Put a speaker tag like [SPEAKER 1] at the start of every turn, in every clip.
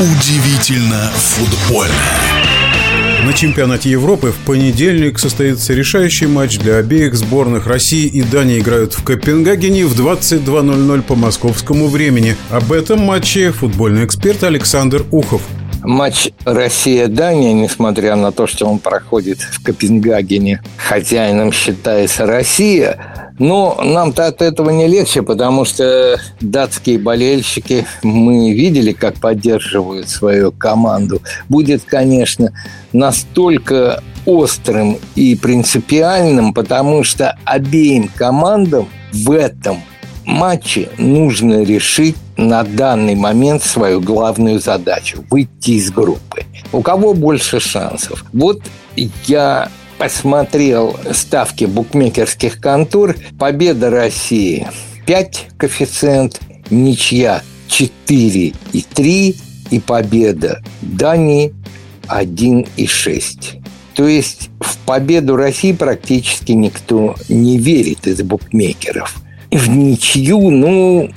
[SPEAKER 1] Удивительно футбольно.
[SPEAKER 2] На чемпионате Европы в понедельник состоится решающий матч для обеих сборных России и Дании играют в Копенгагене в 22.00 по московскому времени. Об этом матче футбольный эксперт Александр Ухов.
[SPEAKER 3] Матч Россия-Дания, несмотря на то, что он проходит в Копенгагене, хозяином считается Россия, но нам-то от этого не легче, потому что датские болельщики, мы видели, как поддерживают свою команду. Будет, конечно, настолько острым и принципиальным, потому что обеим командам в этом матче нужно решить на данный момент свою главную задачу – выйти из группы. У кого больше шансов? Вот я посмотрел ставки букмекерских контор. Победа России 5 коэффициент, ничья 4 и 3 и победа Дании 1,6. То есть в победу России практически никто не верит из букмекеров. В ничью, ну,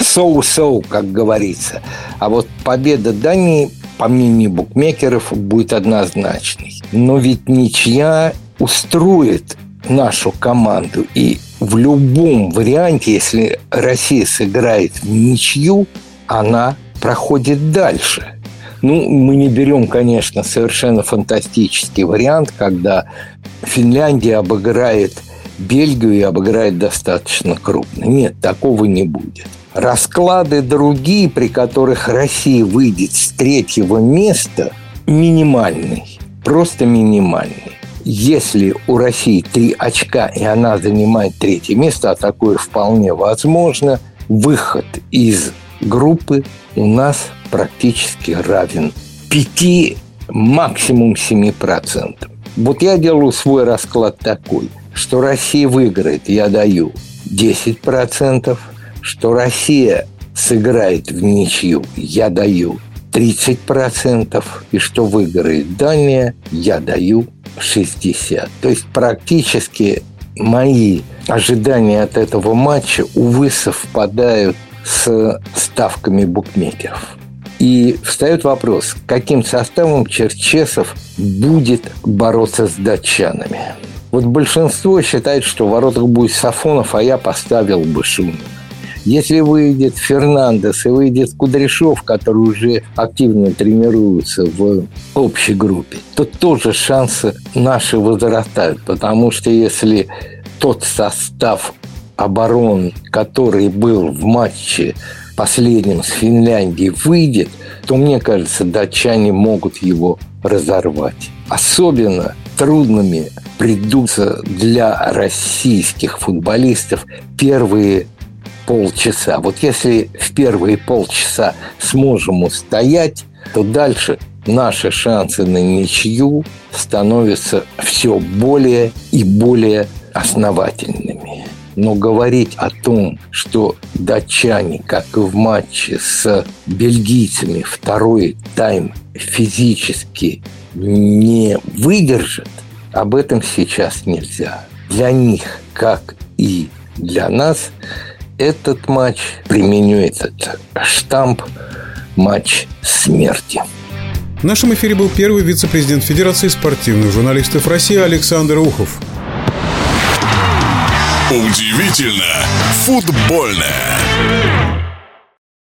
[SPEAKER 3] соу-соу, как говорится. А вот победа Дании, по мнению букмекеров, будет однозначной. Но ведь ничья устроит нашу команду. И в любом варианте, если Россия сыграет в ничью, она проходит дальше. Ну, мы не берем, конечно, совершенно фантастический вариант, когда Финляндия обыграет Бельгию и обыграет достаточно крупно. Нет, такого не будет. Расклады другие, при которых Россия выйдет с третьего места, минимальный. Просто минимальный. Если у России три очка, и она занимает третье место, а такое вполне возможно, выход из группы у нас практически равен 5, максимум 7%. Вот я делаю свой расклад такой, что Россия выиграет, я даю 10%, что Россия сыграет в ничью, я даю 30%, и что выиграет Дания, я даю 60%. То есть практически мои ожидания от этого матча, увы, совпадают с ставками букмекеров. И встает вопрос, каким составом Черчесов будет бороться с датчанами. Вот большинство считает, что в воротах будет Сафонов, а я поставил бы Шунина. Если выйдет Фернандес и выйдет Кудряшов, который уже активно тренируется в общей группе, то тоже шансы наши возрастают. Потому что если тот состав оборон, который был в матче последнем с Финляндией, выйдет, то, мне кажется, датчане могут его разорвать. Особенно трудными придутся для российских футболистов первые полчаса. Вот если в первые полчаса сможем устоять, то дальше наши шансы на ничью становятся все более и более основательными. Но говорить о том, что датчане, как и в матче с бельгийцами, второй тайм физически не выдержат, об этом сейчас нельзя. Для них, как и для нас, этот матч, применю этот штамп, матч смерти.
[SPEAKER 2] В нашем эфире был первый вице-президент Федерации спортивных журналистов России Александр Ухов.
[SPEAKER 1] Удивительно футбольное.